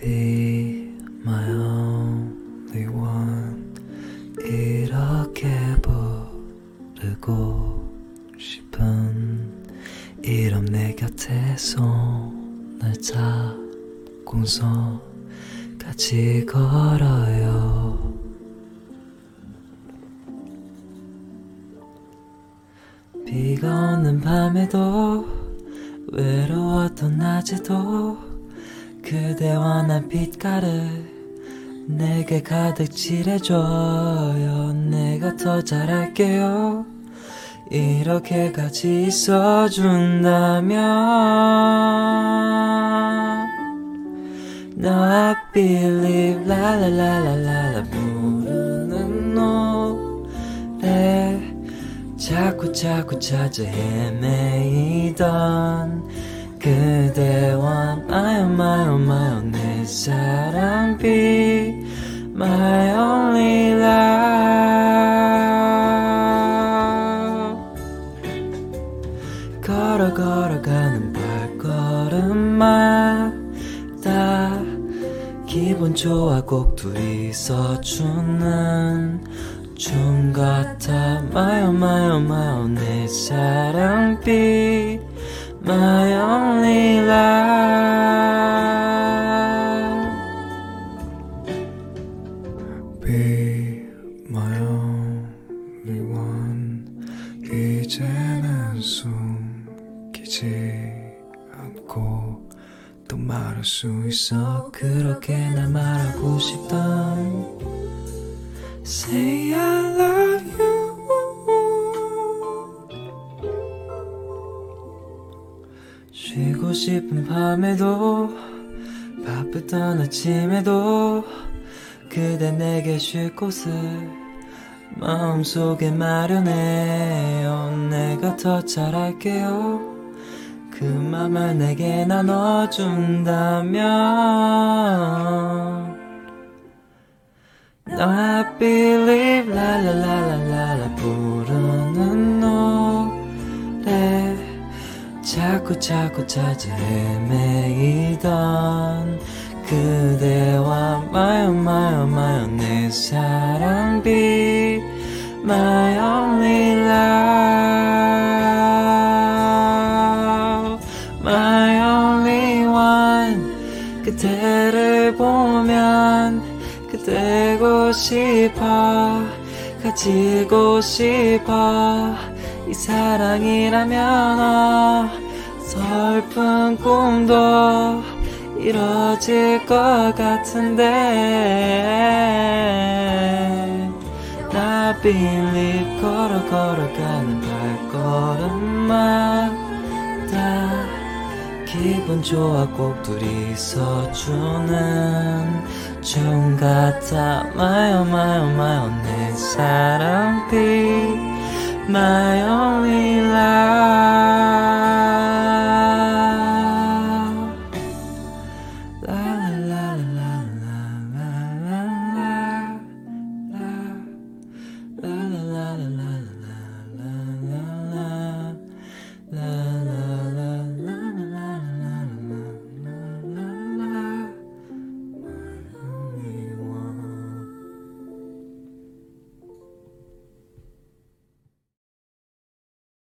Be my only 이렇게 부르고 싶은 이런 내 곁에 손을 잡고서 같이 걸어요. 비가 오는 밤에도 외로웠던 낮에도 그대와 난 빛깔을 내게 가득 칠해줘요. 내가 더 잘할게요. 이렇게 같이 있어준다면 Now I believe 라라라라라 부르는 노래 자꾸 자꾸 찾아 헤매이던 그대와 마요 마요 마요 내 사랑 be my only love. 걸어 걸어가는 발걸음마다 기분 좋아 꼭 둘이서 추는 춤 같아. 마요 마요 마요 내 사랑 be my only 이제는 숨기지 않고 또 말할 수 있어. 그렇게 날 말하고 싶던 Say I love you. 쉬고 싶은 밤에도 바쁘던 아침에도 그대 내게 쉴 곳을 마음속에 마련해요. 내가 더 잘할게요. 그 맘을 내게 나눠준다면 Now I believe 라라라라라 부르는 노래. 자꾸 자꾸 찾아 헤매이던 그대와 마요 마요 마요 내 사랑 my only love my only one. 그대를 보면 그대고 싶어 가지고 싶어. 이 사랑이라면 어, 슬픈 꿈도 이뤄질 것 같은데 나 believe 걸어 걸어가는 발걸음마다 기분 좋아 꼭 둘이서 주는 춤 같아. 마요 마요 마요 내 사랑 be my only